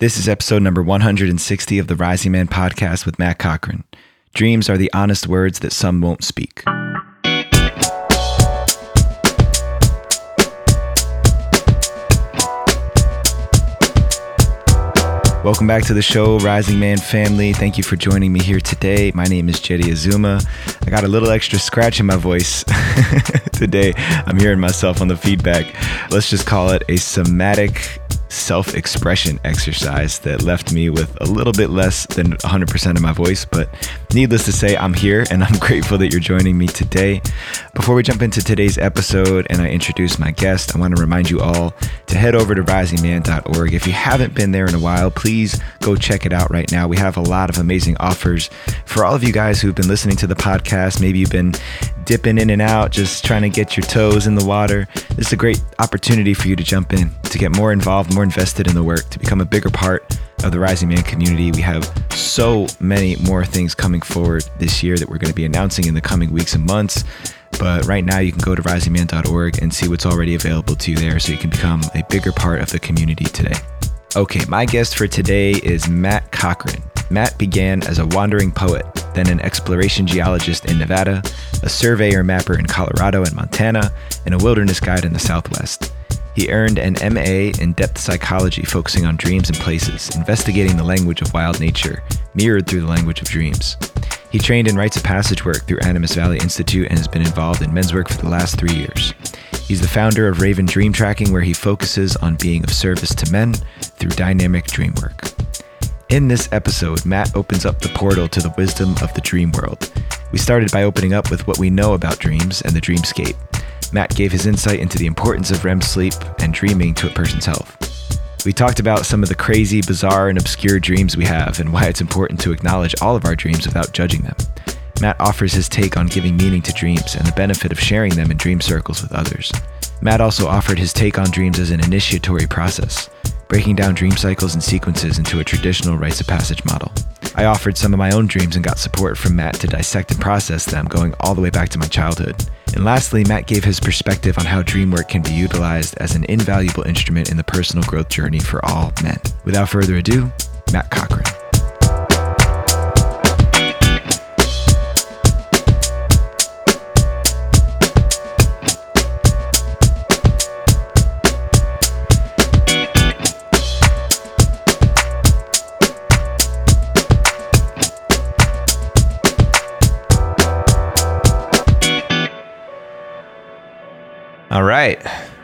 This is episode number 160 of the Rising Man podcast with Matt Cochran. Dreams are the honest words that some won't speak. Welcome back to the show, Rising Man family. Thank you for joining me here today. My name is Jeddy Azuma. I got a little extra scratch in my voice today. I'm hearing myself on the feedback. Let's just call it a somatic self expression exercise that left me with a little bit less than 100% of my voice. But needless to say, I'm here and I'm grateful that you're joining me today. Before we jump into today's episode and I introduce my guest, I want to remind you all to head over to risingman.org. If you haven't been there in a while, please go check it out right now. We have a lot of amazing offers for all of you guys who've been listening to the podcast. Maybe you've been dipping in and out, just trying to get your toes in the water. This is a great opportunity for you to jump in, to get more involved, more invested in the work, to become a bigger part of the Rising Man community. We have so many more things coming forward this year that we're going to be announcing in the coming weeks and months. But right now, you can go to risingman.org and see what's already available to you there so you can become a bigger part of the community today. Okay, my guest for today is Matt Cochran. Matt began as a wandering poet, then an exploration geologist in Nevada, a surveyor mapper in Colorado and Montana, and a wilderness guide in the Southwest. He earned an MA in depth psychology focusing on dreams and places, investigating the language of wild nature, mirrored through the language of dreams. He trained in rites of passage work through Animus Valley Institute and has been involved in men's work for the last three years. He's the founder of Raven Dream Tracking, where he focuses on being of service to men through dynamic dream work. In this episode, Matt opens up the portal to the wisdom of the dream world. We started by opening up with what we know about dreams and the dreamscape. Matt gave his insight into the importance of REM sleep and dreaming to a person's health. We talked about some of the crazy, bizarre, and obscure dreams we have and why it's important to acknowledge all of our dreams without judging them. Matt offers his take on giving meaning to dreams and the benefit of sharing them in dream circles with others. Matt also offered his take on dreams as an initiatory process, breaking down dream cycles and sequences into a traditional rites of passage model. I offered some of my own dreams and got support from Matt to dissect and process them, going all the way back to my childhood. And lastly, Matt gave his perspective on how dream work can be utilized as an invaluable instrument in the personal growth journey for all men. Without further ado, Matt Cochran. All right.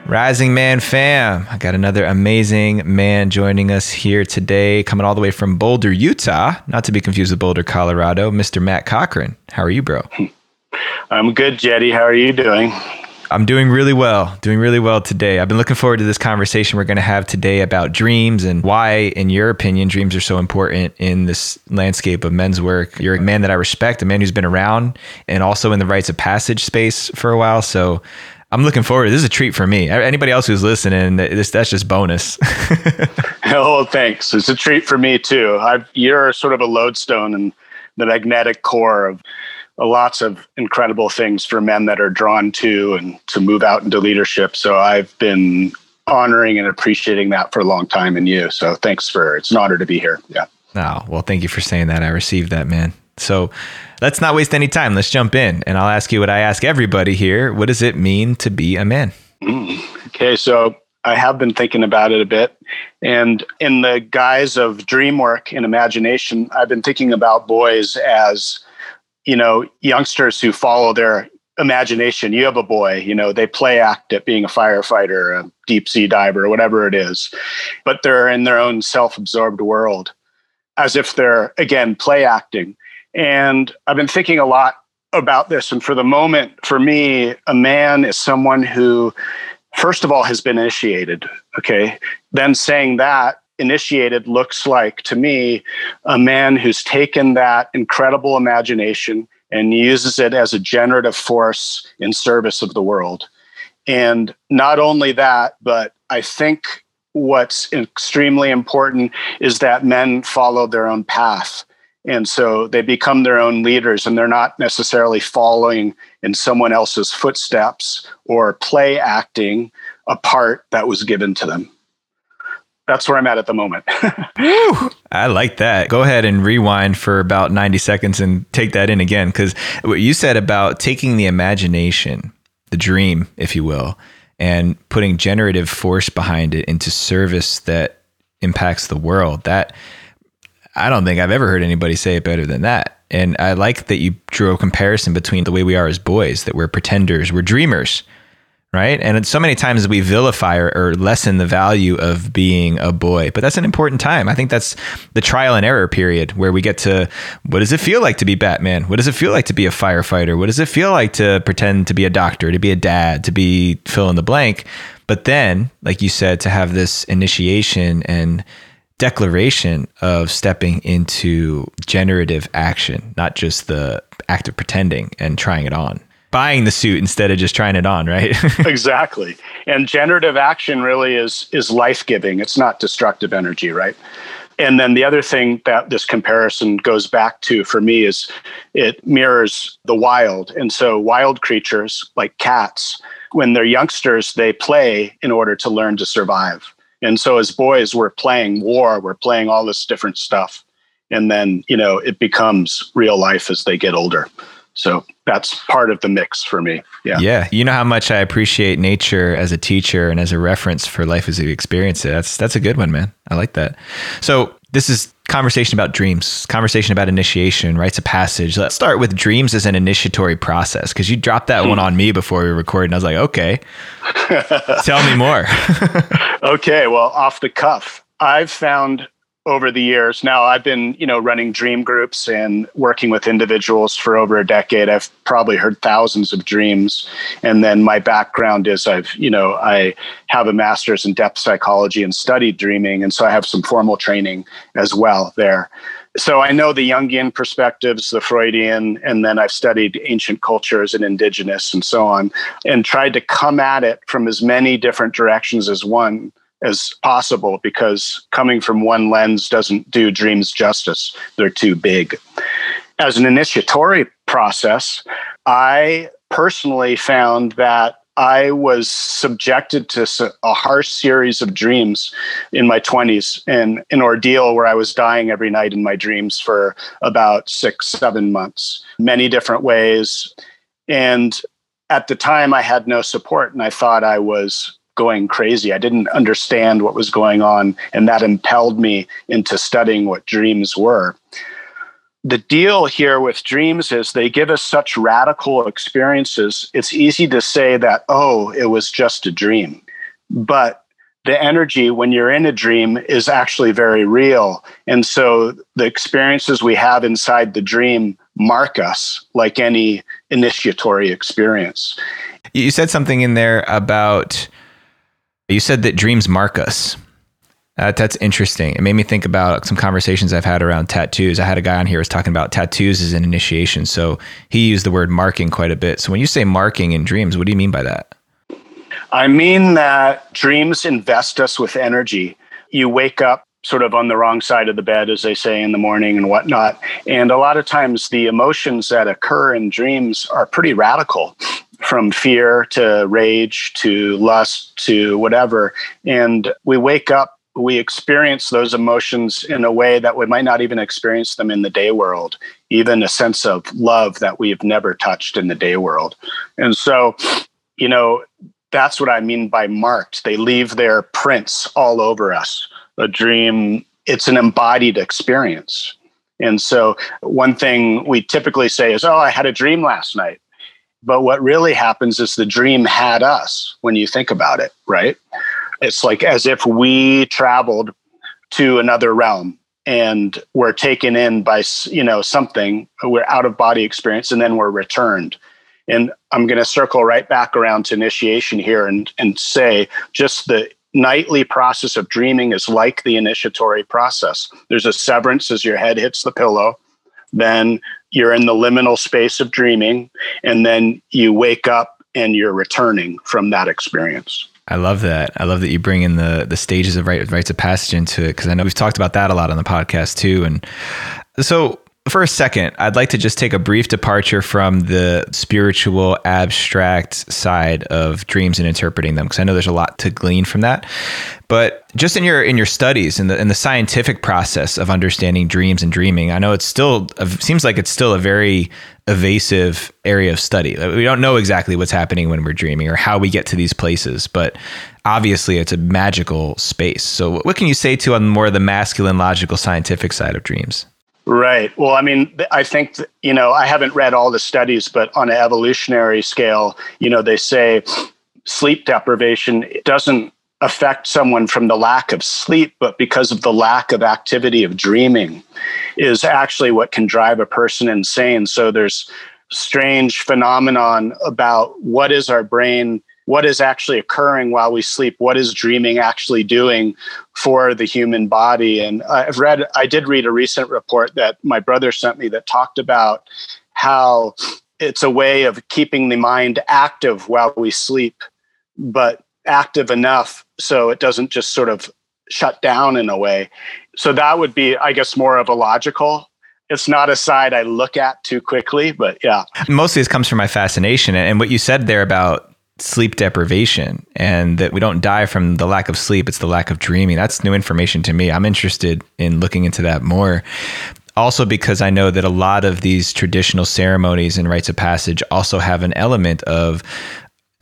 Rising Man fam. I got another amazing man joining us here today, coming all the way from Boulder, Utah, not to be confused with Boulder, Colorado, Mr. Matt Cochran. How are you, bro? I'm good, Jeddy. How are you doing? I'm doing really well, doing really well today. I've been looking forward to this conversation we're going to have today about dreams and why, in your opinion, dreams are so important in this landscape of men's work. You're a man that I respect, a man who's been around and also in the rites of passage space for a while. So I'm looking forward. This is a treat for me. Anybody else who's listening, this that's just bonus. oh, thanks. It's a treat for me too. I've, you're sort of a lodestone in the magnetic core of uh, lots of incredible things for men that are drawn to and to move out into leadership. So I've been honoring and appreciating that for a long time in you. So thanks for it's an honor to be here. Yeah. Oh, well, thank you for saying that. I received that, man. So let's not waste any time. Let's jump in. And I'll ask you what I ask everybody here. What does it mean to be a man? Mm. Okay. So I have been thinking about it a bit. And in the guise of dream work and imagination, I've been thinking about boys as, you know, youngsters who follow their imagination. You have a boy, you know, they play act at being a firefighter, a deep sea diver, or whatever it is, but they're in their own self absorbed world as if they're, again, play acting. And I've been thinking a lot about this. And for the moment, for me, a man is someone who, first of all, has been initiated. Okay. Then saying that, initiated looks like to me a man who's taken that incredible imagination and uses it as a generative force in service of the world. And not only that, but I think what's extremely important is that men follow their own path and so they become their own leaders and they're not necessarily following in someone else's footsteps or play acting a part that was given to them. that's where I'm at at the moment. I like that. Go ahead and rewind for about 90 seconds and take that in again. Because what you said about taking the imagination, the dream, if you will, and putting generative force behind it into service that impacts the world, that I don't think I've ever heard anybody say it better than that. And I like that you drew a comparison between the way we are as boys, that we're pretenders, we're dreamers right? And so many times we vilify or, or, lessen the value of being a boy, but that's an important time. I think that's the trial and error period where we get to what does it feel like to be Batman? What does it feel like to be a firefighter? What does it feel like to pretend to be a doctor, to be a dad, to be fill in the blank? But then, like you said, to have this initiation and declaration of stepping into generative action, not just the act of pretending and trying it on buying the suit instead of just trying it on, right? exactly. And generative action really is is life-giving. It's not destructive energy, right? And then the other thing that this comparison goes back to for me is it mirrors the wild. And so wild creatures like cats, when they're youngsters, they play in order to learn to survive. And so as boys, we're playing war, we're playing all this different stuff. And then, you know, it becomes real life as they get older. So that's part of the mix for me. Yeah. Yeah. You know how much I appreciate nature as a teacher and as a reference for life as you experience it. That's that's a good one, man. I like that. So this is conversation about dreams, conversation about initiation, rites of passage. Let's start with dreams as an initiatory process because you dropped that one on me before we recorded. And I was like, okay, tell me more. okay, well, off the cuff, I've found over the years. Now I've been, you know, running dream groups and working with individuals for over a decade. I've probably heard thousands of dreams. And then my background is I've, you know, I have a master's in depth psychology and studied dreaming. And so I have some formal training as well there. So I know the Jungian perspectives, the Freudian, and then I've studied ancient cultures and indigenous and so on, and tried to come at it from as many different directions as one as possible because coming from one lens doesn't do dreams justice. They're too big. As an initiatory process, I personally found that I was subjected to a harsh series of dreams in my 20s and an ordeal where I was dying every night in my dreams for about six, seven months, many different ways. And at the time, I had no support and I thought I was going crazy. I didn't understand what was going on, and that impelled me into studying what dreams were. The deal here with dreams is they give us such radical experiences. It's easy to say that, oh, it was just a dream. But the energy when you're in a dream is actually very real. And so the experiences we have inside the dream mark us like any initiatory experience. You said something in there about you said that dreams mark us. Uh, that's interesting. It made me think about some conversations I've had around tattoos. I had a guy on here was talking about tattoos as an initiation. So he used the word marking quite a bit. So when you say marking in dreams, what do you mean by that? I mean that dreams invest us with energy. You wake up sort of on the wrong side of the bed, as they say in the morning and whatnot. And a lot of times the emotions that occur in dreams are pretty radical from fear to rage to lust to whatever. And we wake up, we experience those emotions in a way that we might not even experience them in the day world, even a sense of love that we've never touched in the day world. And so, you know, that's what I mean by marked. They leave their prints all over us. A dream, it's an embodied experience. And so, one thing we typically say is, Oh, I had a dream last night. But what really happens is the dream had us when you think about it, right? It's like as if we traveled to another realm and we're taken in by you know something we're out of body experience and then we're returned. And i'm going to circle right back around to initiation here and and say just the nightly process of dreaming is like the initiatory process. There's a severance as your head hits the pillow. Then you're in the liminal space of dreaming, and then you wake up and you're returning from that experience. I love that. I love that you bring in the the stages of right rites of passage into it because I know we've talked about that a lot on the podcast too. And so for a second, I'd like to just take a brief departure from the spiritual, abstract side of dreams and interpreting them, because I know there's a lot to glean from that. But just in your in your studies and the in the scientific process of understanding dreams and dreaming, I know it's still seems like it's still a very evasive area of study. We don't know exactly what's happening when we're dreaming or how we get to these places, but obviously it's a magical space. So, what can you say to on more of the masculine, logical, scientific side of dreams? Right. Well, I mean, I think, you know, I haven't read all the studies, but on an evolutionary scale, you know, they say sleep deprivation doesn't affect someone from the lack of sleep, but because of the lack of activity of dreaming is actually what can drive a person insane. So there's strange phenomenon about what is our brain what is actually occurring while we sleep what is dreaming actually doing for the human body. And i've read i did read a recent report that my brother sent me that talked about how it's a way of keeping the mind active while we sleep but active enough so it doesn't just sort of shut down in a way. So that would be i guess more of a logical. It's not a side I look at too quickly, but yeah. Mostly this comes from my fascination and what you said there about sleep deprivation and that we don't die from the lack of sleep it's the lack of dreaming. That's new information to me. I'm interested in looking into that more. Also because i know that a lot of these traditional ceremonies and rites of passage also have an element of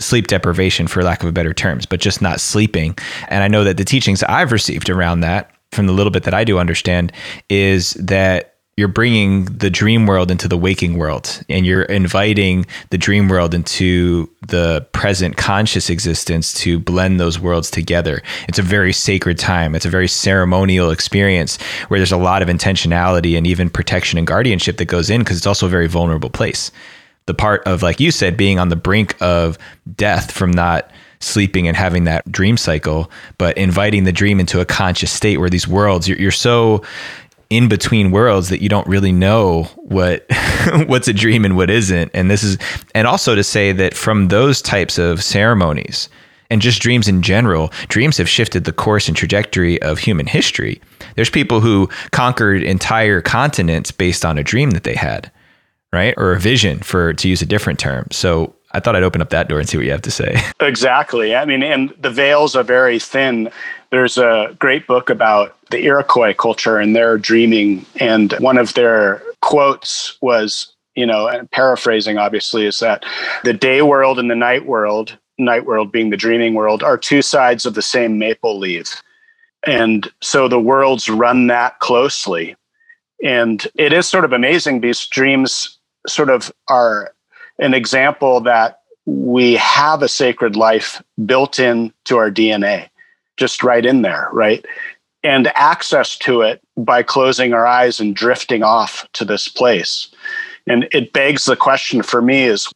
sleep deprivation for lack of a better terms but just not sleeping. And i know that the teachings i've received around that from the little bit that i do understand is that you're bringing the dream world into the waking world and you're inviting the dream world into the present conscious existence to blend those worlds together. It's a very sacred time. It's a very ceremonial experience where there's a lot of intentionality and even protection and guardianship that goes in because it's also a very vulnerable place. The part of, like you said, being on the brink of death from not sleeping and having that dream cycle, but inviting the dream into a conscious state where these worlds, you're, you're so in between worlds that you don't really know what what's a dream and what isn't. And this is and also to say that from those types of ceremonies and just dreams in general dreams have shifted the course and trajectory of human history. There's people who conquered entire continents based on a dream that they had right? Or a vision for to use a different term. So I thought I'd open up that door and see what you have to say. Exactly. I mean, and the veils are very thin. There's a great book about the Iroquois culture and their dreaming. And one of their quotes was, you know, paraphrasing obviously, is that the day world and the night world, night world being the dreaming world, are two sides of the same maple leaf. And so the worlds run that closely. And it is sort of amazing because dreams sort of are an example that we have a sacred life built in to our DNA, just right in there, right? And access to it by closing our eyes and drifting off to this place. And it begs the question for me is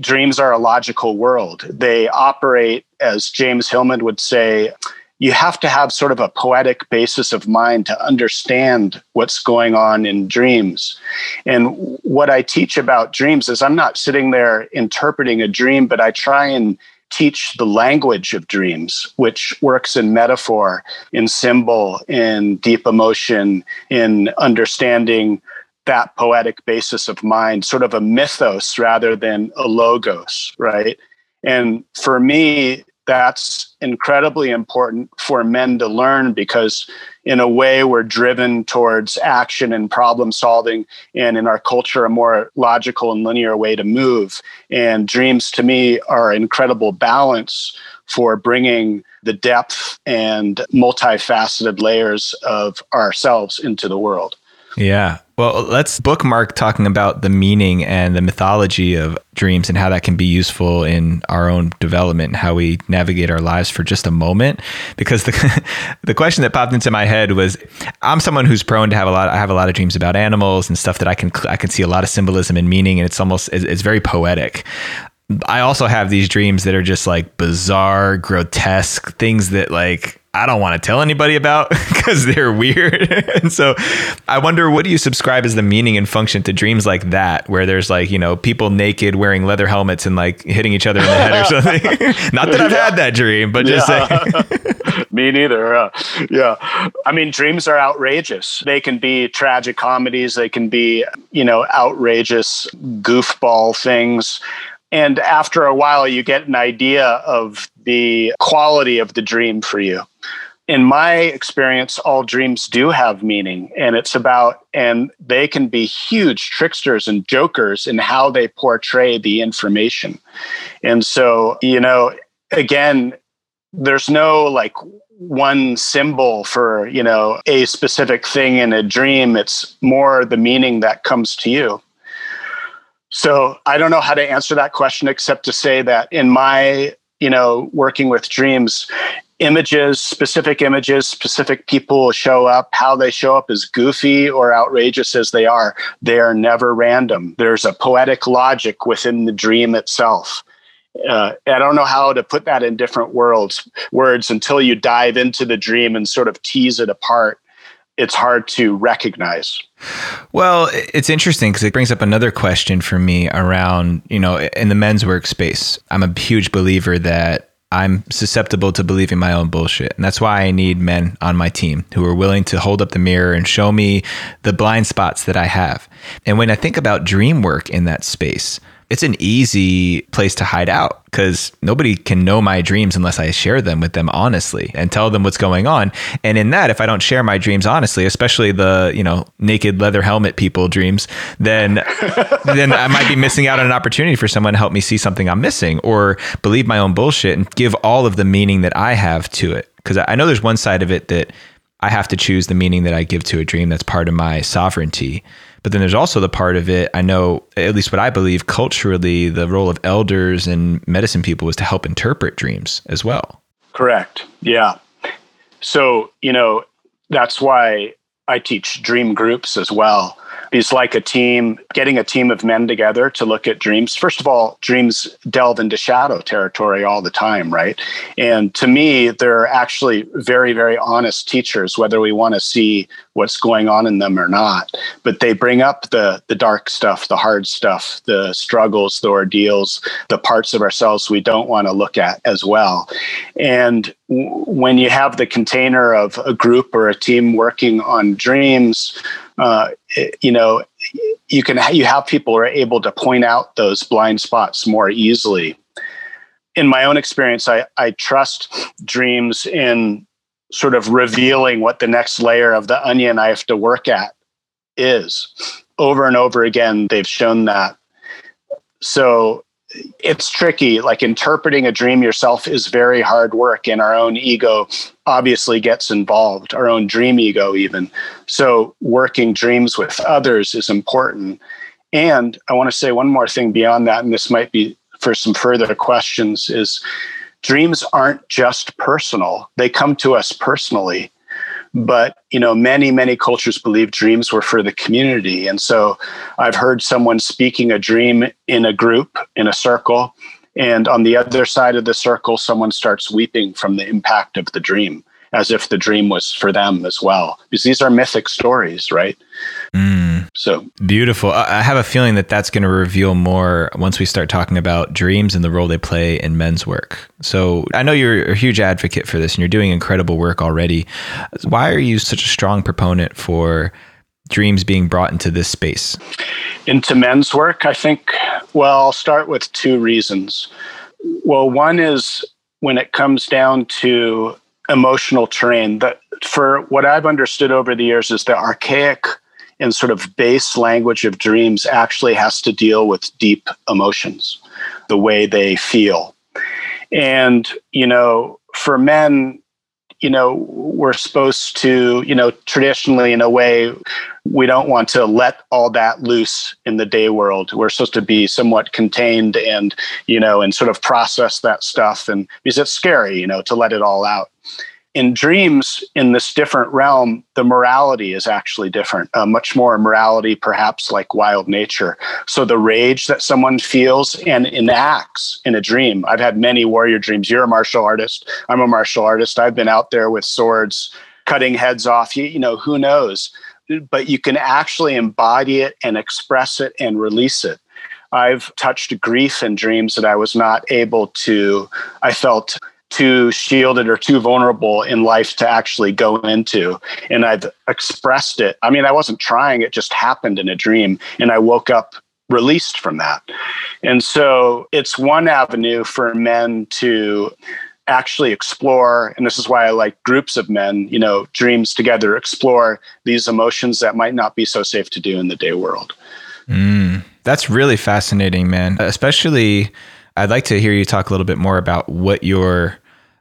dreams are a logical world. They operate, as James Hillman would say, you have to have sort of a poetic basis of mind to understand what's going on in dreams. And what I teach about dreams is I'm not sitting there interpreting a dream, but I try and teach the language of dreams, which works in metaphor, in symbol, in deep emotion, in understanding that poetic basis of mind, sort of a mythos rather than a logos, right? And for me, that's incredibly important for men to learn because in a way we're driven towards action and problem solving. And in our culture a more logical and linear way to move. And dreams to me are incredible balance for bringing the depth and multifaceted layers of ourselves into the world. Yeah well, let's bookmark talking about the meaning and the mythology of dreams and how that can be useful in our own development and how we navigate our lives for just a moment. Because the the question that popped into my head was, I'm someone who's prone to have a lot. I have a lot of dreams about animals and stuff that I can I can see a lot of symbolism and meaning, and it's almost it's very poetic. I also have these dreams that are just like bizarre, grotesque things that like I don't want to tell anybody about because they're weird. and so I wonder what do you subscribe as the meaning and function to dreams like that, where there's like, you know, people naked wearing leather helmets and like hitting each other in the head or something? Not that I've yeah. had that dream, but just yeah. saying. Me neither. Uh, yeah. I mean, dreams are outrageous. They can be tragic comedies, they can be, you know, outrageous goofball things. And after a while, you get an idea of the quality of the dream for you. In my experience, all dreams do have meaning, and it's about, and they can be huge tricksters and jokers in how they portray the information. And so, you know, again, there's no like one symbol for, you know, a specific thing in a dream. It's more the meaning that comes to you. So I don't know how to answer that question except to say that in my, you know, working with dreams, images, specific images, specific people show up, how they show up as goofy or outrageous as they are, they are never random. There's a poetic logic within the dream itself. Uh, I don't know how to put that in different worlds words until you dive into the dream and sort of tease it apart it's hard to recognize. Well, it's interesting because it brings up another question for me around, you know, in the men's workspace. I'm a huge believer that I'm susceptible to believing my own bullshit. And that's why I need men on my team who are willing to hold up the mirror and show me the blind spots that I have. And when I think about dream work in that space, it's an easy place to hide out because nobody can know my dreams unless I share them with them honestly and tell them what's going on. And in that, if I don't share my dreams honestly, especially the you know naked leather helmet people dreams, then then I might be missing out on an opportunity for someone to help me see something I'm missing or believe my own bullshit and give all of the meaning that I have to it. Because I know there's one side of it that I have to choose the meaning that I give to a dream. That's part of my sovereignty. But then there's also the part of it, I know, at least what I believe culturally, the role of elders and medicine people was to help interpret dreams as well. Correct. Yeah. So, you know, that's why I teach dream groups as well is like a team, getting a team of men together to look at dreams. First of all, dreams delve into shadow territory all the time, right? And to me, they're actually very, very honest teachers, whether we want to see what's going on in them or not. But they bring up the the dark stuff, the hard stuff, the struggles, the ordeals, the parts of ourselves we don't want to look at as well. And when you have the container of a group or a team working on dreams, uh, you know, you can you have people are able to point out those blind spots more easily. In my own experience, I, I trust dreams in sort of revealing what the next layer of the onion I have to work at is. Over and over again, they've shown that. So it's tricky. Like interpreting a dream yourself is very hard work, and our own ego obviously gets involved, our own dream ego, even. So, working dreams with others is important. And I want to say one more thing beyond that, and this might be for some further questions is dreams aren't just personal, they come to us personally but you know many many cultures believe dreams were for the community. And so i've heard someone speaking a dream in a group in a circle and on the other side of the circle someone starts weeping from the impact of the dream as if the dream was for them as well. Because these are mythic stories right? Mm. So beautiful. I have a feeling that that's going to reveal more once we start talking about dreams and the role they play in men's work. So i know you're a huge advocate for this and you're doing incredible work already. Why are you such a strong proponent for dreams being brought into this space? Into men's work i think well i'll start with two reasons. Well one is when it comes down to emotional terrain that for what I've understood over the years is the archaic and sort of base language of dreams actually has to deal with deep emotions, the way they feel. And, you know, for men, you know, we're supposed to, you know, traditionally in a way, we don't want to let all that loose in the day world. We're supposed to be somewhat contained and, you know, and sort of process that stuff. And because it's scary, you know, to let it all out. In dreams, in this different realm, the morality is actually different, uh, much more morality, perhaps like wild nature. So the rage that someone feels and enacts in a dream. I've had many warrior dreams. You're a martial artist. I'm a martial artist. I've been out there with swords, cutting heads off. You, you know, who knows? But you can actually embody it and express it and release it. I've touched grief in dreams that I was not able to, I felt too shielded or too vulnerable in life to actually go into. And I've expressed it. I mean, I wasn't trying, it just happened in a dream. And I woke up released from that. And so it's one avenue for men to actually explore and this is why i like groups of men you know dreams together explore these emotions that might not be so safe to do in the day world mm. That's really fascinating, man. Especially, I'd like to hear you talk a little bit more about what your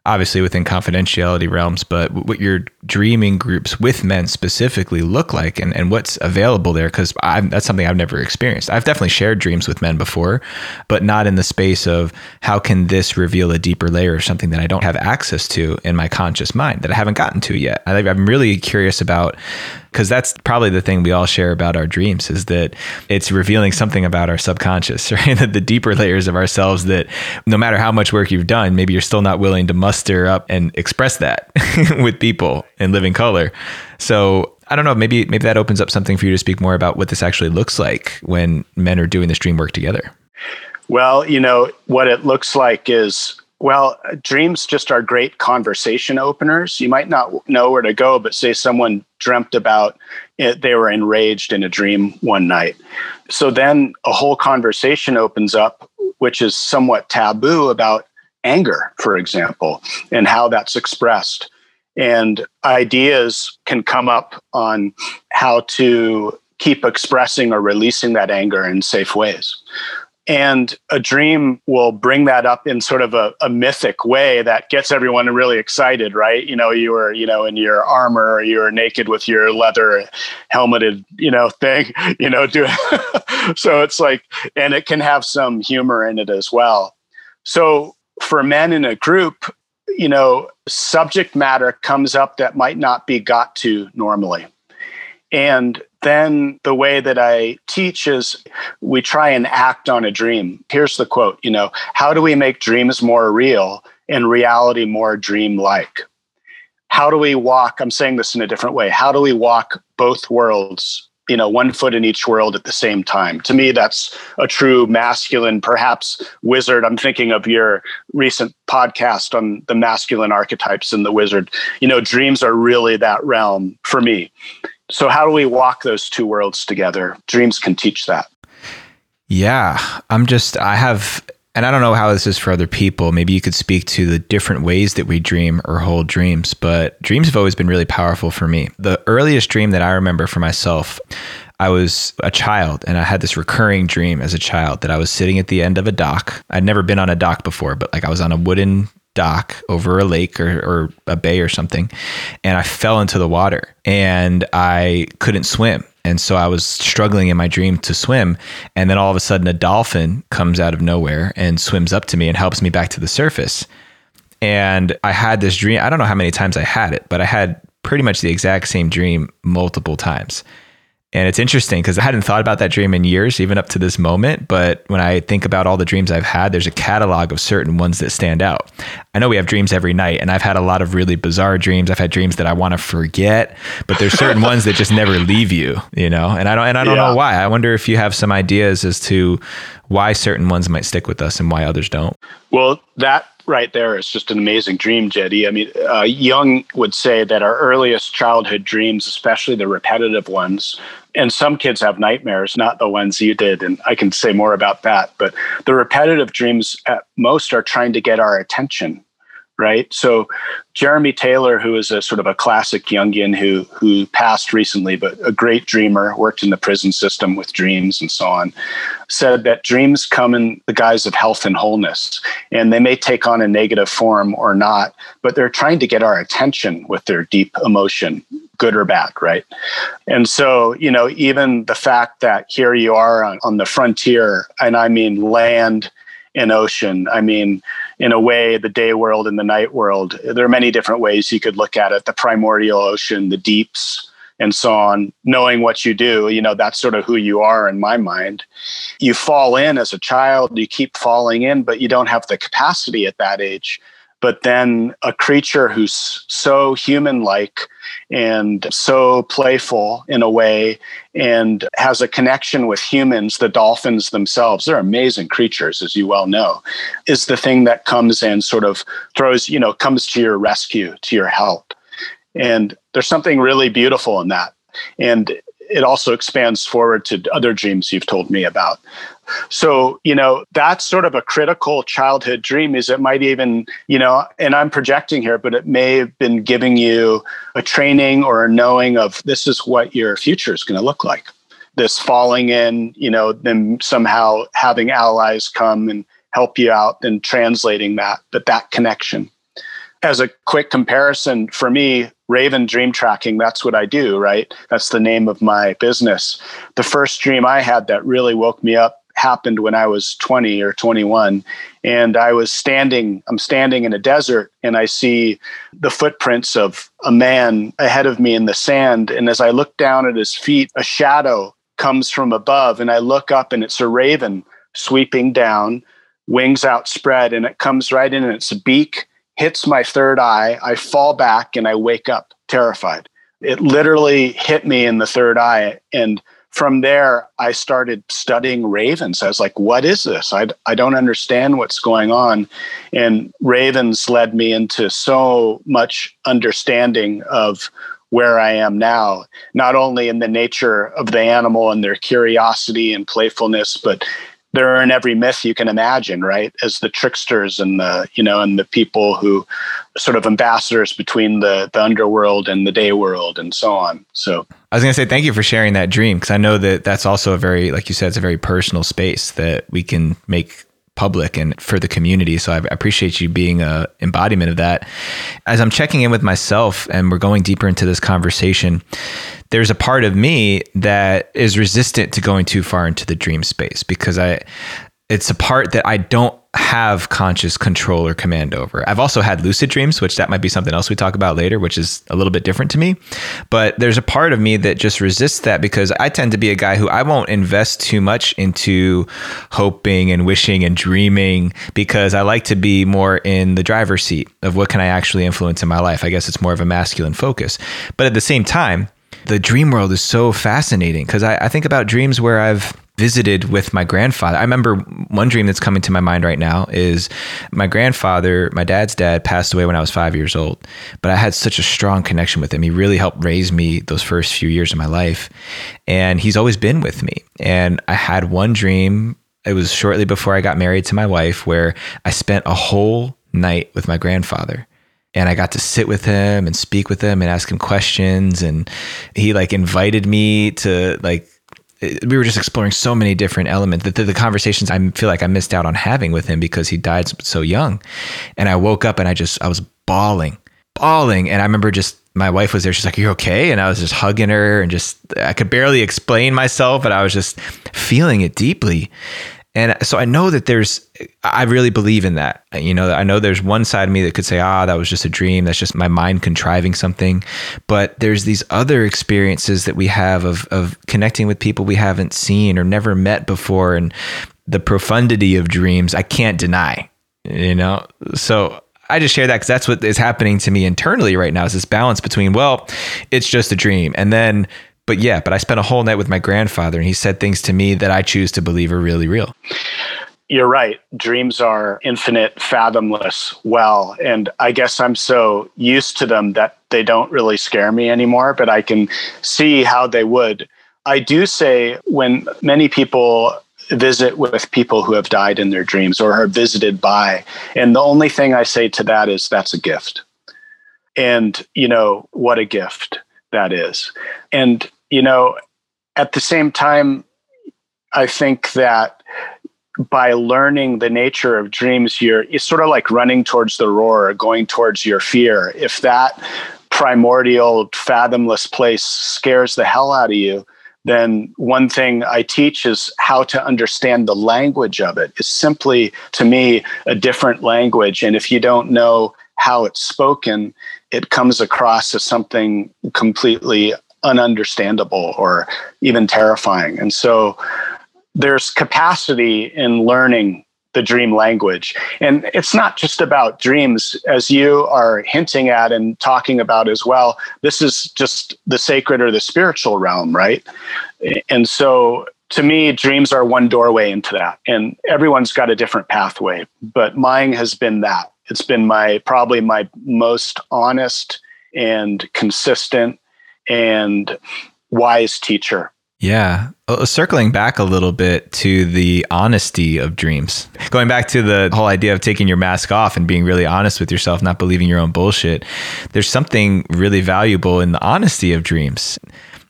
obviously within confidentiality realms, but what your dreaming groups with men specifically look like and, and what's available there. Cause that's something I've never experienced. I've definitely shared dreams with men before, but not in the space of how can this reveal a deeper layer of something that I don't have access to in my conscious mind that I haven't gotten to yet. I, I'm really curious about because that's probably the thing we all share about our dreams is that it's revealing something about our subconscious, right? that the deeper layers of ourselves that no matter how much work you've done, maybe you're still not willing to muster up and express that with people in living color. So I don't know, maybe maybe that opens up something for you to speak more about what this actually looks like when men are doing this dream work together. Well, you know, what it looks like is well, dreams just are great conversation openers. You might not know where to go, but say someone dreamt about it, they were enraged in a dream one night. So then a whole conversation opens up, which is somewhat taboo about anger, for example, and how that's expressed. And ideas can come up on how to keep expressing or releasing that anger in safe ways. And a dream will bring that up in sort of a, a, mythic way that gets everyone really excited, right? You know, you were, you know, in your armor, or you were naked with your leather helmeted, you know, thing, you know, do so it's like, and it can have some humor in it as well. So for men in a group, you know, subject matter comes up that might not be got to normally. And then the way that I teach is we try and act on a dream. Here's the quote, you know, how do we make dreams more real and reality more dream-like? How do we walk? I'm saying this in a different way. How do we walk both worlds you know one foot in each world at the same time to me that's a true masculine perhaps wizard i'm thinking of your recent podcast on the masculine archetypes and the wizard you know dreams are really that realm for me so, how do we walk those two worlds together? Dreams can teach that. Yeah, I'm just, I have, and I don't know how this is for other people. Maybe you could speak to the different ways that we dream or hold dreams, but dreams have always been really powerful for me. The earliest dream that I remember for myself, I was a child and I had this recurring dream as a child that I was sitting at the end of a dock. I'd never been on a dock before, but like I was on a wooden dock over a lake or, or a bay or something. And I fell into the water and I couldn't swim. And so I was struggling in my dream to swim. And then all of a sudden, a dolphin comes out of nowhere and swims up to me and helps me back to the surface. And I had this dream. I don't know how many times I had it, but I had pretty much the exact same dream multiple times. And it's interesting because I hadn't thought about that dream in years, even up to this moment. But when I think about all the dreams I've had, there's a catalog of certain ones that stand out. I know we have dreams every night, and I've had a lot of really bizarre dreams. I've had dreams that I want to forget, but there's certain ones that just never leave you, you know. And I don't, and I don't yeah. know why. I wonder if you have some ideas as to why certain ones might stick with us and why others don't. Well, that right there is just an amazing dream, Jeddy. I mean, uh, Jung would say that our earliest childhood dreams, especially the repetitive ones, and some kids have nightmares, not the ones you did, and I can say more about that. But the repetitive dreams at most are trying to get our attention right? So Jeremy Taylor, who is a sort of a classic Jungian who who passed recently, but a great dreamer, worked in the prison system with dreams and so on, said that dreams come in the guise of health and wholeness, and they may take on a negative form or not, but they're trying to get our attention with their deep emotion, good or bad, right? And so, you know, even the fact that here you are on, on the frontier, and I mean land and ocean. I mean, in a way, the day world and the night world, there are many different ways you could look at it the primordial ocean, the deeps, and so on. Knowing what you do, you know, that's sort of who you are in my mind. You fall in as a child, you keep falling in, but you don't have the capacity at that age but then a creature who's so human like and so playful in a way and has a connection with humans, the dolphins themselves, they're amazing creatures, as you well know, is the thing that comes and sort of throws, you know, comes to your rescue, to your help. And there's something really beautiful in that. And it also expands forward to other dreams you've told me about. So, you know, that's sort of a critical childhood dream is it might even, you know, and I'm projecting here, but it may have been giving you a training or a knowing of this is what your future is going to look like. This falling in, you know, then somehow having allies come and help you out and translating that, but that connection. As a quick comparison for me, Raven Dream Tracking, that's what I do, right? That's the name of my business. The first dream I had that really woke me up happened when I was 20 or 21. And I was standing, I'm standing in a desert and I see the footprints of a man ahead of me in the sand. And as I look down at his feet, a shadow comes from above. And I look up and it's a raven sweeping down, wings outspread, and it comes right in and its beak hits my third eye. I fall back and I wake up terrified. It literally hit me in the third eye. And from there, I started studying ravens. I was like, what is this? I, I don't understand what's going on. And ravens led me into so much understanding of where I am now, not only in the nature of the animal and their curiosity and playfulness, but they're in every myth you can imagine, right? As the tricksters and the, you know, and the people who sort of ambassadors between the the underworld and the day world and so on. So I was going to say thank you for sharing that dream because I know that that's also a very like you said it's a very personal space that we can make public and for the community. So I appreciate you being a embodiment of that. As I'm checking in with myself and we're going deeper into this conversation, there's a part of me that is resistant to going too far into the dream space because I it's a part that I don't have conscious control or command over. I've also had lucid dreams, which that might be something else we talk about later, which is a little bit different to me. But there's a part of me that just resists that because I tend to be a guy who I won't invest too much into hoping and wishing and dreaming because I like to be more in the driver's seat of what can I actually influence in my life. I guess it's more of a masculine focus. But at the same time, the dream world is so fascinating because I, I think about dreams where I've visited with my grandfather. I remember one dream that's coming to my mind right now is my grandfather, my dad's dad, passed away when I was five years old, but I had such a strong connection with him. He really helped raise me those first few years of my life, and he's always been with me. And I had one dream. It was shortly before I got married to my wife, where I spent a whole night with my grandfather and I got to sit with him and speak with him and ask him questions and he like invited me to like we were just exploring so many different elements that the, the, conversations I feel like I missed out on having with him because he died so young. And I woke up and I just, I was bawling, bawling. And I remember just, my wife was there. She's like, Are you okay? And I was just hugging her and just, I could barely explain myself, but I was just feeling it deeply. And so I know that there's, I really believe in that. You know, I know there's one side of me that could say, ah, that was just a dream. That's just my mind contriving something. But there's these other experiences that we have of, of connecting with people we haven't seen or never met before. And the profundity of dreams, I can't deny, you know? So I just share that because that's what is happening to me internally right now is this balance between, well, it's just a dream. And then but yeah, but I spent a whole night with my grandfather and he said things to me that I choose to believe are really real. You're right. Dreams are infinite, fathomless well. And I guess I'm so used to them that they don't really scare me anymore, but I can see how they would. I do say when many people visit with people who have died in their dreams or are visited by, and the only thing I say to that is that's a gift. And, you know, what a gift that is. And you know, at the same time, I think that by learning the nature of dreams, you're it's sort of like running towards the roar, going towards your fear. If that primordial, fathomless place scares the hell out of you, then one thing I teach is how to understand the language of it. It's simply, to me, a different language. And if you don't know how it's spoken, it comes across as something completely ununderstandable or even terrifying. And so there's capacity in learning the dream language. And it's not just about dreams, as you are hinting at and talking about as well. This is just the sacred or the spiritual realm, right? And so to me, dreams are one doorway into that. And everyone's got a different pathway, but mine has been that. It's been my probably my most honest and consistent and wise teacher. Yeah. Uh, circling back a little bit to the honesty of dreams, going back to the whole idea of taking your mask off and being really honest with yourself, not believing your own bullshit, there's something really valuable in the honesty of dreams.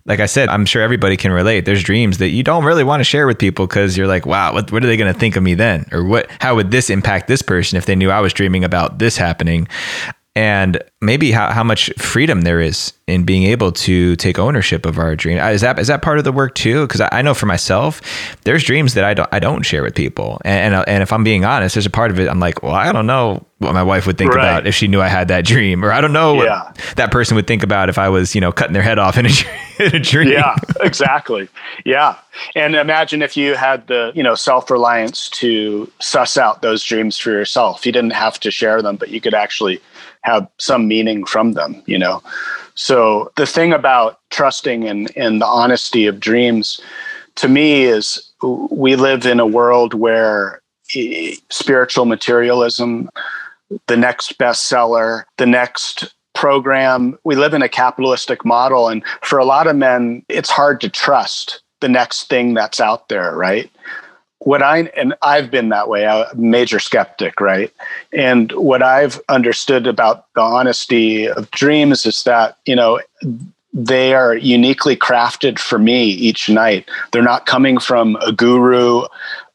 Like I said, I'm sure everybody can relate. There's dreams that you don't really want to share with people because you're like, wow, what, what are they going to think of me then? Or what, how would this impact this person if they knew I was dreaming about this happening? And maybe how, how much freedom there is in being able to take ownership of our dream. Is that is that part of the work too? Because I, I, know for myself, there's dreams that I don't I don't share with people, and, and, and if I'm being honest, there's a part of it I'm like, well, I don't know what my wife would think right. about if she knew I had that dream, or I don't know yeah. what that person would think about if I was you know cutting their head off in a, in a dream. Yeah, exactly. Yeah, and imagine if you had the you know self reliance to suss out those dreams for yourself. You didn't have to share them, but you could actually have some meaning from them, you know. So the thing about trusting and, and the honesty of dreams to me is we live in a world where spiritual materialism, the next bestseller, the next program, we live in a capitalistic model. And for a lot of men, it's hard to trust the next thing that's out there, right? What I and I've been that way, a major skeptic, right? And what I've understood about the honesty of dreams is that, you know, they are uniquely crafted for me each night. They're not coming from a guru.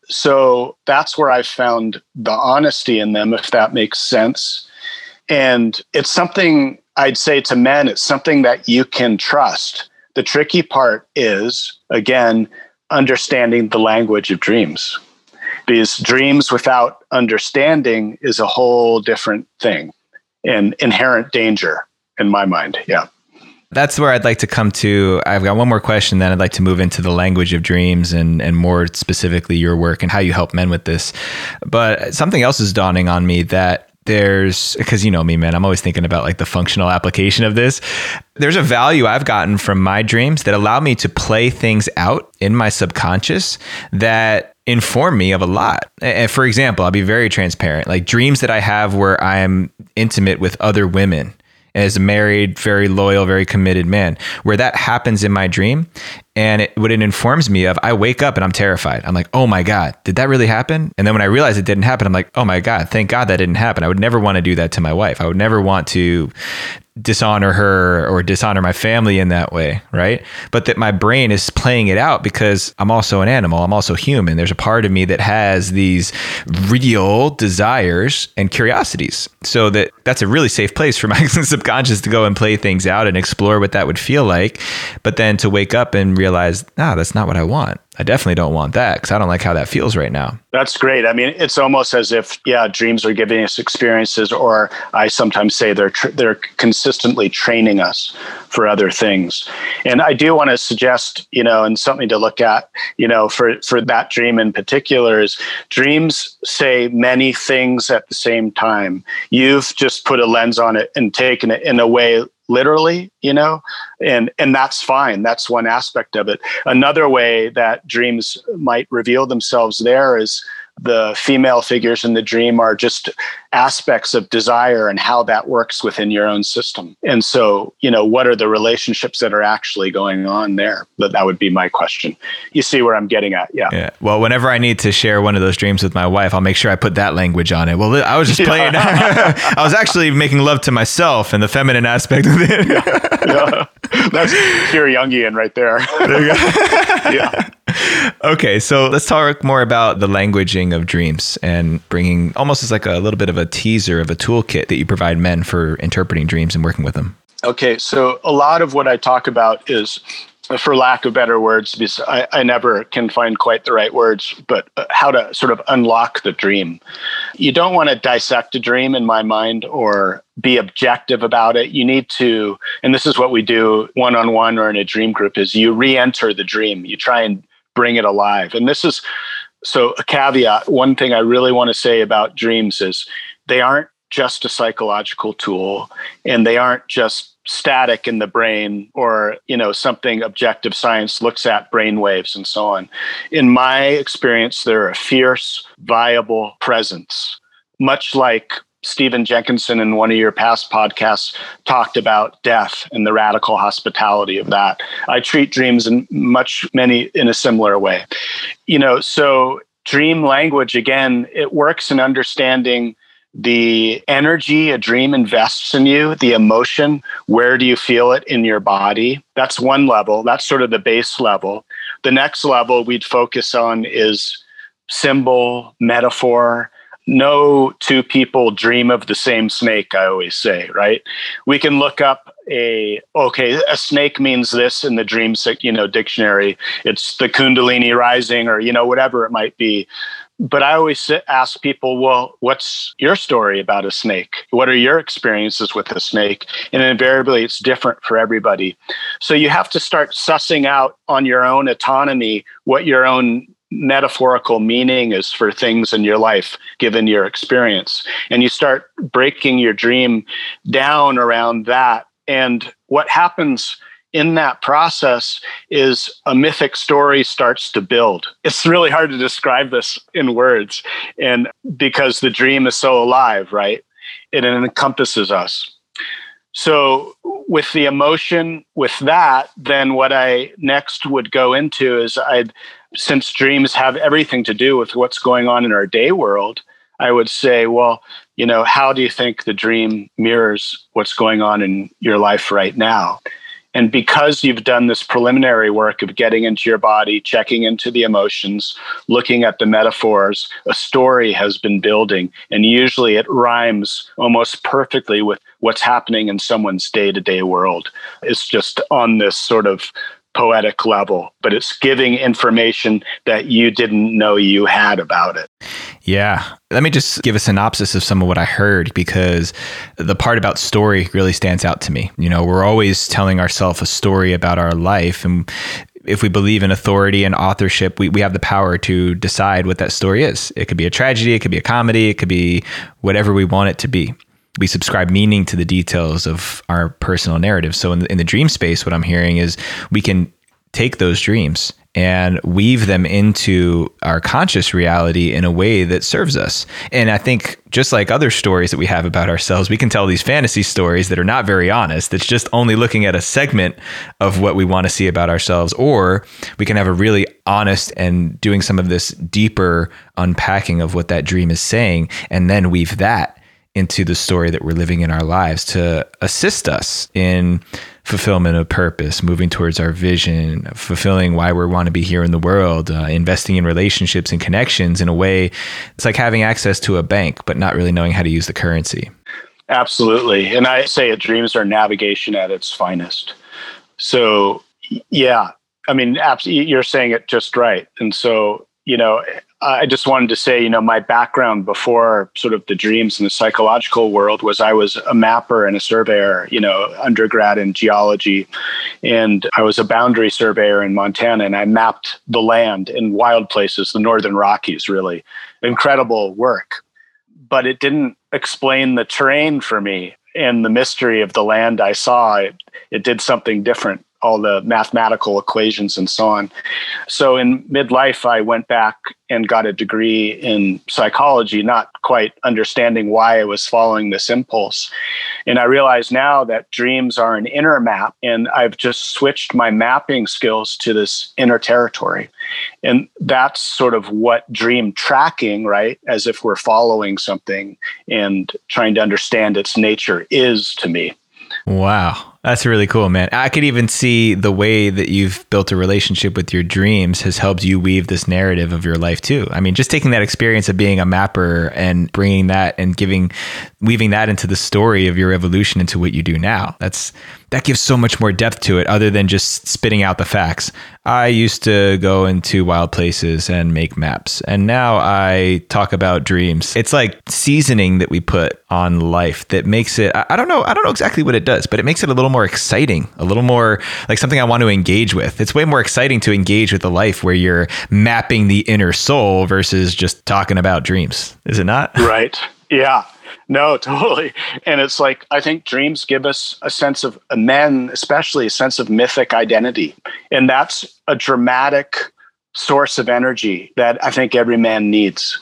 So that's where I've found the honesty in them, if that makes sense. And it's something I'd say to men, it's something that you can trust. The tricky part is, again, understanding the language of dreams. Because dreams without understanding is a whole different thing and inherent danger in my mind. Yeah. That's where I'd like to come to. I've got one more question, then I'd like to move into the language of dreams and, and more specifically your work and how you help men with this. But something else is dawning on me that there's because you know me man i'm always thinking about like the functional application of this there's a value i've gotten from my dreams that allow me to play things out in my subconscious that inform me of a lot and for example i'll be very transparent like dreams that i have where i'm intimate with other women as a married, very loyal, very committed man, where that happens in my dream. And it, what it informs me of, I wake up and I'm terrified. I'm like, oh my God, did that really happen? And then when I realize it didn't happen, I'm like, oh my God, thank God that didn't happen. I would never want to do that to my wife. I would never want to dishonor her or dishonor my family in that way, right? But that my brain is playing it out because I'm also an animal, I'm also human. There's a part of me that has these real desires and curiosities. So that that's a really safe place for my subconscious to go and play things out and explore what that would feel like, but then to wake up and realize, "Ah, that's not what I want." I definitely don't want that because I don't like how that feels right now. That's great. I mean, it's almost as if, yeah, dreams are giving us experiences, or I sometimes say they're tr- they're consistently training us for other things. And I do want to suggest, you know, and something to look at, you know, for for that dream in particular is dreams say many things at the same time. You've just put a lens on it and taken it in a way literally you know and and that's fine. That's one aspect of it. Another way that dreams might reveal themselves there is the female figures in the dream are just aspects of desire and how that works within your own system. And so, you know, what are the relationships that are actually going on there? That that would be my question. You see where I'm getting at? Yeah. Yeah. Well, whenever I need to share one of those dreams with my wife, I'll make sure I put that language on it. Well, I was just playing. I was actually making love to myself and the feminine aspect of it. yeah. yeah. That's pure Jungian right there. there yeah. Okay, so let's talk more about the languaging of dreams and bringing almost as like a little bit of a teaser of a toolkit that you provide men for interpreting dreams and working with them. Okay, so a lot of what I talk about is for lack of better words, because I, I never can find quite the right words, but uh, how to sort of unlock the dream. You don't want to dissect a dream in my mind or be objective about it. You need to, and this is what we do one on one or in a dream group, is you re enter the dream. You try and bring it alive. And this is so a caveat. One thing I really want to say about dreams is they aren't just a psychological tool and they aren't just static in the brain or you know something objective science looks at brain waves and so on in my experience they're a fierce viable presence much like Stephen Jenkinson in one of your past podcasts talked about death and the radical hospitality of that. I treat dreams in much many in a similar way. You know, so dream language again, it works in understanding the energy a dream invests in you, the emotion, where do you feel it in your body? That's one level. That's sort of the base level. The next level we'd focus on is symbol, metaphor. No two people dream of the same snake, I always say, right? We can look up a okay, a snake means this in the dream you know dictionary. It's the kundalini rising or you know whatever it might be but I always ask people, well, what's your story about a snake? What are your experiences with a snake? And invariably, it's different for everybody. So you have to start sussing out on your own autonomy what your own metaphorical meaning is for things in your life, given your experience. And you start breaking your dream down around that. And what happens in that process is a mythic story starts to build. It's really hard to describe this in words and because the dream is so alive, right? It encompasses us. So with the emotion with that, then what I next would go into is I'd since dreams have everything to do with what's going on in our day world, I would say, well, you know, how do you think the dream mirrors what's going on in your life right now? And because you've done this preliminary work of getting into your body, checking into the emotions, looking at the metaphors, a story has been building. And usually it rhymes almost perfectly with what's happening in someone's day to day world. It's just on this sort of poetic level, but it's giving information that you didn't know you had about it. Yeah. Let me just give a synopsis of some of what I heard because the part about story really stands out to me. You know, we're always telling ourselves a story about our life. And if we believe in authority and authorship, we, we have the power to decide what that story is. It could be a tragedy, it could be a comedy, it could be whatever we want it to be we subscribe meaning to the details of our personal narrative. So in the, in the dream space, what I'm hearing is we can take those dreams and weave them into our conscious reality in a way that serves us. And I think just like other stories that we have about ourselves, we can tell these fantasy stories that are not very honest. It's just only looking at a segment of what we want to see about ourselves. Or we can have a really honest and doing some of this deeper unpacking of what that dream is saying, and then weave that into the story that we're living in our lives to assist us in fulfillment of purpose, moving towards our vision, fulfilling why we want to be here in the world, uh, investing in relationships and connections in a way it's like having access to a bank, but not really knowing how to use the currency. Absolutely. And I say it dreams are navigation at its finest. So, yeah, I mean, you're saying it just right. And so, you know, I just wanted to say, you know, my background before sort of the dreams in the psychological world was I was a mapper and a surveyor, you know, undergrad in geology. And I was a boundary surveyor in Montana and I mapped the land in wild places, the Northern Rockies, really. Incredible work. But it didn't explain the terrain for me and the mystery of the land I saw. It, it did something different all the mathematical equations and so on. So in midlife, I went back and got a degree in psychology, not quite understanding why I was following this impulse. And I realize now that dreams are an inner map, and I've just switched my mapping skills to this inner territory. And that's sort of what dream tracking, right, as if we're following something and trying to understand its nature is to me. Wow. That's really cool, man. I could even see the way that you've built a relationship with your dreams has helped you weave this narrative of your life too. I mean, just taking that experience of being a mapper and bringing that and giving, weaving that into the story of your evolution into what you do now. That's that gives so much more depth to it other than just spitting out the facts. I used to go into wild places and make maps, and now I talk about dreams. It's like seasoning that we put on life that makes it, I don't know, I don't know exactly what it does, but it makes it a little more exciting, a little more like something I want to engage with. It's way more exciting to engage with a life where you're mapping the inner soul versus just talking about dreams. Is it not? Right. Yeah. No, totally. And it's like, I think dreams give us a sense of men, especially a sense of mythic identity. And that's a dramatic source of energy that I think every man needs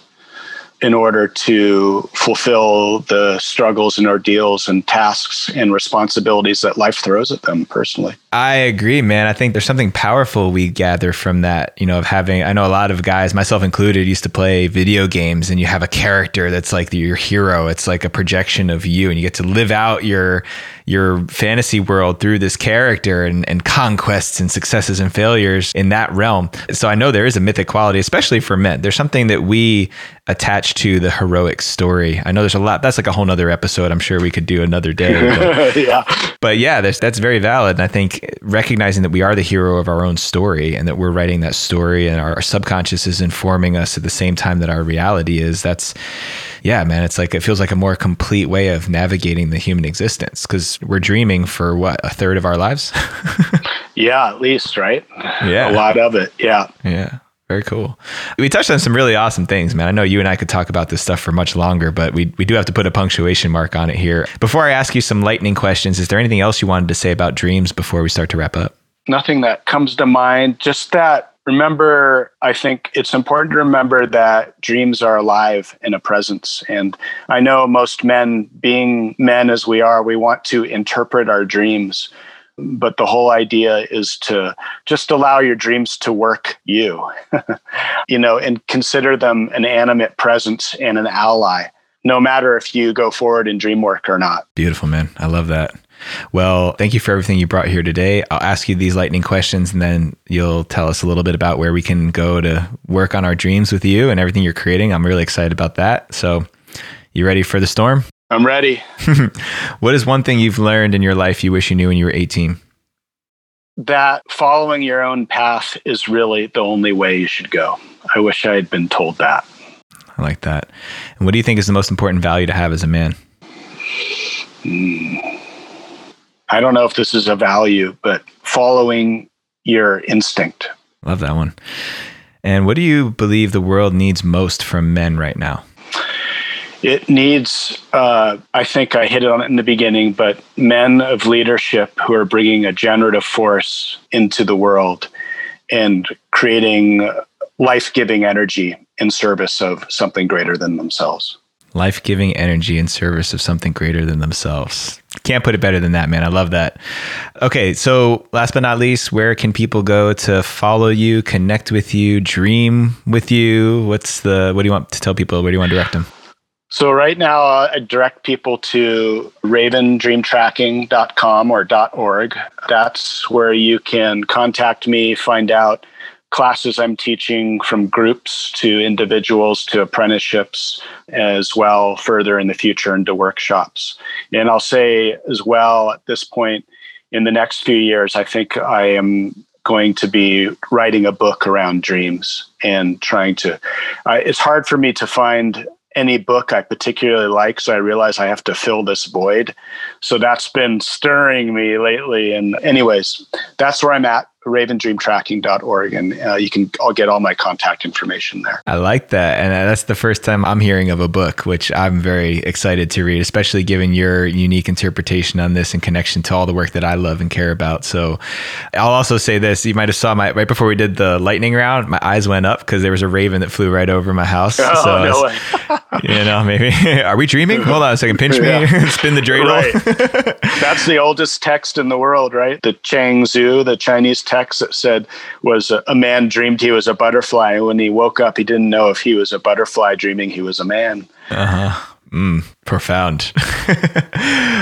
in order to fulfill the struggles and ordeals and tasks and responsibilities that life throws at them personally. I agree, man. I think there's something powerful we gather from that, you know, of having, I know a lot of guys, myself included, used to play video games and you have a character that's like your hero. It's like a projection of you and you get to live out your, your fantasy world through this character and, and conquests and successes and failures in that realm. So I know there is a mythic quality, especially for men. There's something that we attach to the heroic story. I know there's a lot. That's like a whole nother episode. I'm sure we could do another day. But yeah, but yeah, that's that's very valid. And I think recognizing that we are the hero of our own story and that we're writing that story and our subconscious is informing us at the same time that our reality is. That's yeah, man. It's like it feels like a more complete way of navigating the human existence because we're dreaming for what a third of our lives. yeah, at least right. Yeah, a lot of it. Yeah, yeah. Very cool. We touched on some really awesome things, man. I know you and I could talk about this stuff for much longer, but we, we do have to put a punctuation mark on it here. Before I ask you some lightning questions, is there anything else you wanted to say about dreams before we start to wrap up? Nothing that comes to mind. Just that remember, I think it's important to remember that dreams are alive in a presence. And I know most men, being men as we are, we want to interpret our dreams. But the whole idea is to just allow your dreams to work you you know and consider them an animate presence and an ally no matter if you go forward in dream work or not. Beautiful man. I love that well thank you for everything you brought here today i'll ask you these lightning questions and then you'll tell us a little bit about where we can go to work on our dreams with you and everything you're creating i'm really excited about that so you ready for the storm I'm ready. what is one thing you've learned in your life you wish you knew when you were 18? That following your own path is really the only way you should go. I wish I had been told that. I like that. And what do you think is the most important value to have as a man? Mm. I don't know if this is a value, but following your instinct. Love that one. And what do you believe the world needs most from men right now? it needs uh, i think i hit it on it in the beginning but men of leadership who are bringing a generative force into the world and creating life-giving energy in service of something greater than themselves life-giving energy in service of something greater than themselves. Can't put it better than that man. I love that. Okay so last but not least where can people go to follow you connect with you dream with you? What's the what do you want to tell people? Where do you want to direct them? So right now, uh, I direct people to ravendreamtracking.com or .org. That's where you can contact me, find out classes I'm teaching from groups to individuals to apprenticeships as well further in the future into workshops. And I'll say as well at this point in the next few years, I think I am going to be writing a book around dreams and trying to. It's hard for me to find any book I particularly like. So I realize I have to fill this void. So that's been stirring me lately. And, anyways, that's where I'm at ravendreamtracking.org and uh, you can I'll get all my contact information there. I like that and that's the first time I'm hearing of a book which I'm very excited to read especially given your unique interpretation on this and connection to all the work that I love and care about. So I'll also say this you might have saw my right before we did the lightning round my eyes went up because there was a raven that flew right over my house. Oh, so no way. you know maybe are we dreaming? Hold on a second pinch yeah. me spin the dreidel. Right. that's the oldest text in the world right? The Chuang Tzu the Chinese text that said was a, man dreamed he was a butterfly. And when he woke up, he didn't know if he was a butterfly dreaming he was a man. Uh huh. Mm, profound.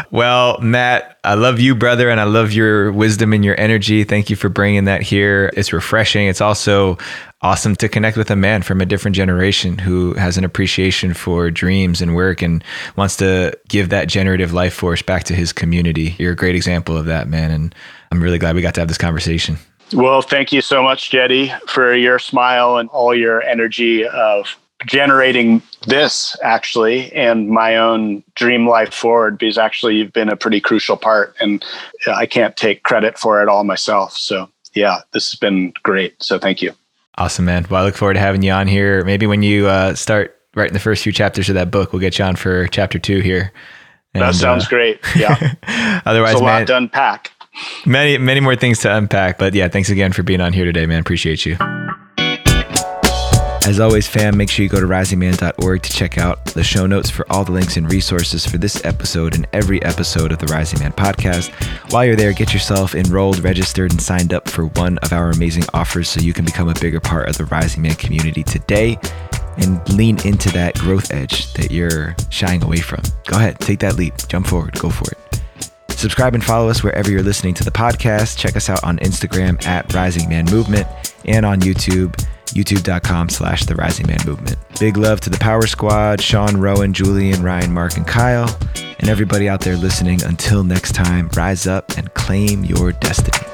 well, Matt, I love you, brother, and I love your wisdom and your energy. Thank you for bringing that here. It's refreshing. It's also awesome to connect with a man from a different generation who has an appreciation for dreams and work and wants to give that generative life force back to his community. You're a great example of that, man. And I'm really glad we got to have this conversation. Well, thank you so much, Jeddy, for your smile and all your energy of generating this actually and my own dream life forward because actually you've been a pretty crucial part and I can't take credit for it all myself. So, yeah, this has been great. So, thank you. Awesome, man. Well, I look forward to having you on here. Maybe when you uh, start writing the first few chapters of that book, we'll get you on for chapter two here. And, that sounds uh, great. Yeah. otherwise, it's a man, lot to unpack. Many, many more things to unpack. But yeah, thanks again for being on here today, man. Appreciate you. As always, fam, make sure you go to risingman.org to check out the show notes for all the links and resources for this episode and every episode of the Rising Man podcast. While you're there, get yourself enrolled, registered, and signed up for one of our amazing offers so you can become a bigger part of the Rising Man community today and lean into that growth edge that you're shying away from. Go ahead, take that leap, jump forward, go for it. Subscribe and follow us wherever you're listening to the podcast. Check us out on Instagram at Rising Man Movement and on YouTube youtube.com slash the rising man movement. Big love to the power squad sean rowan julian ryan mark and kyle and everybody out there listening. Until next time rise up and claim your destiny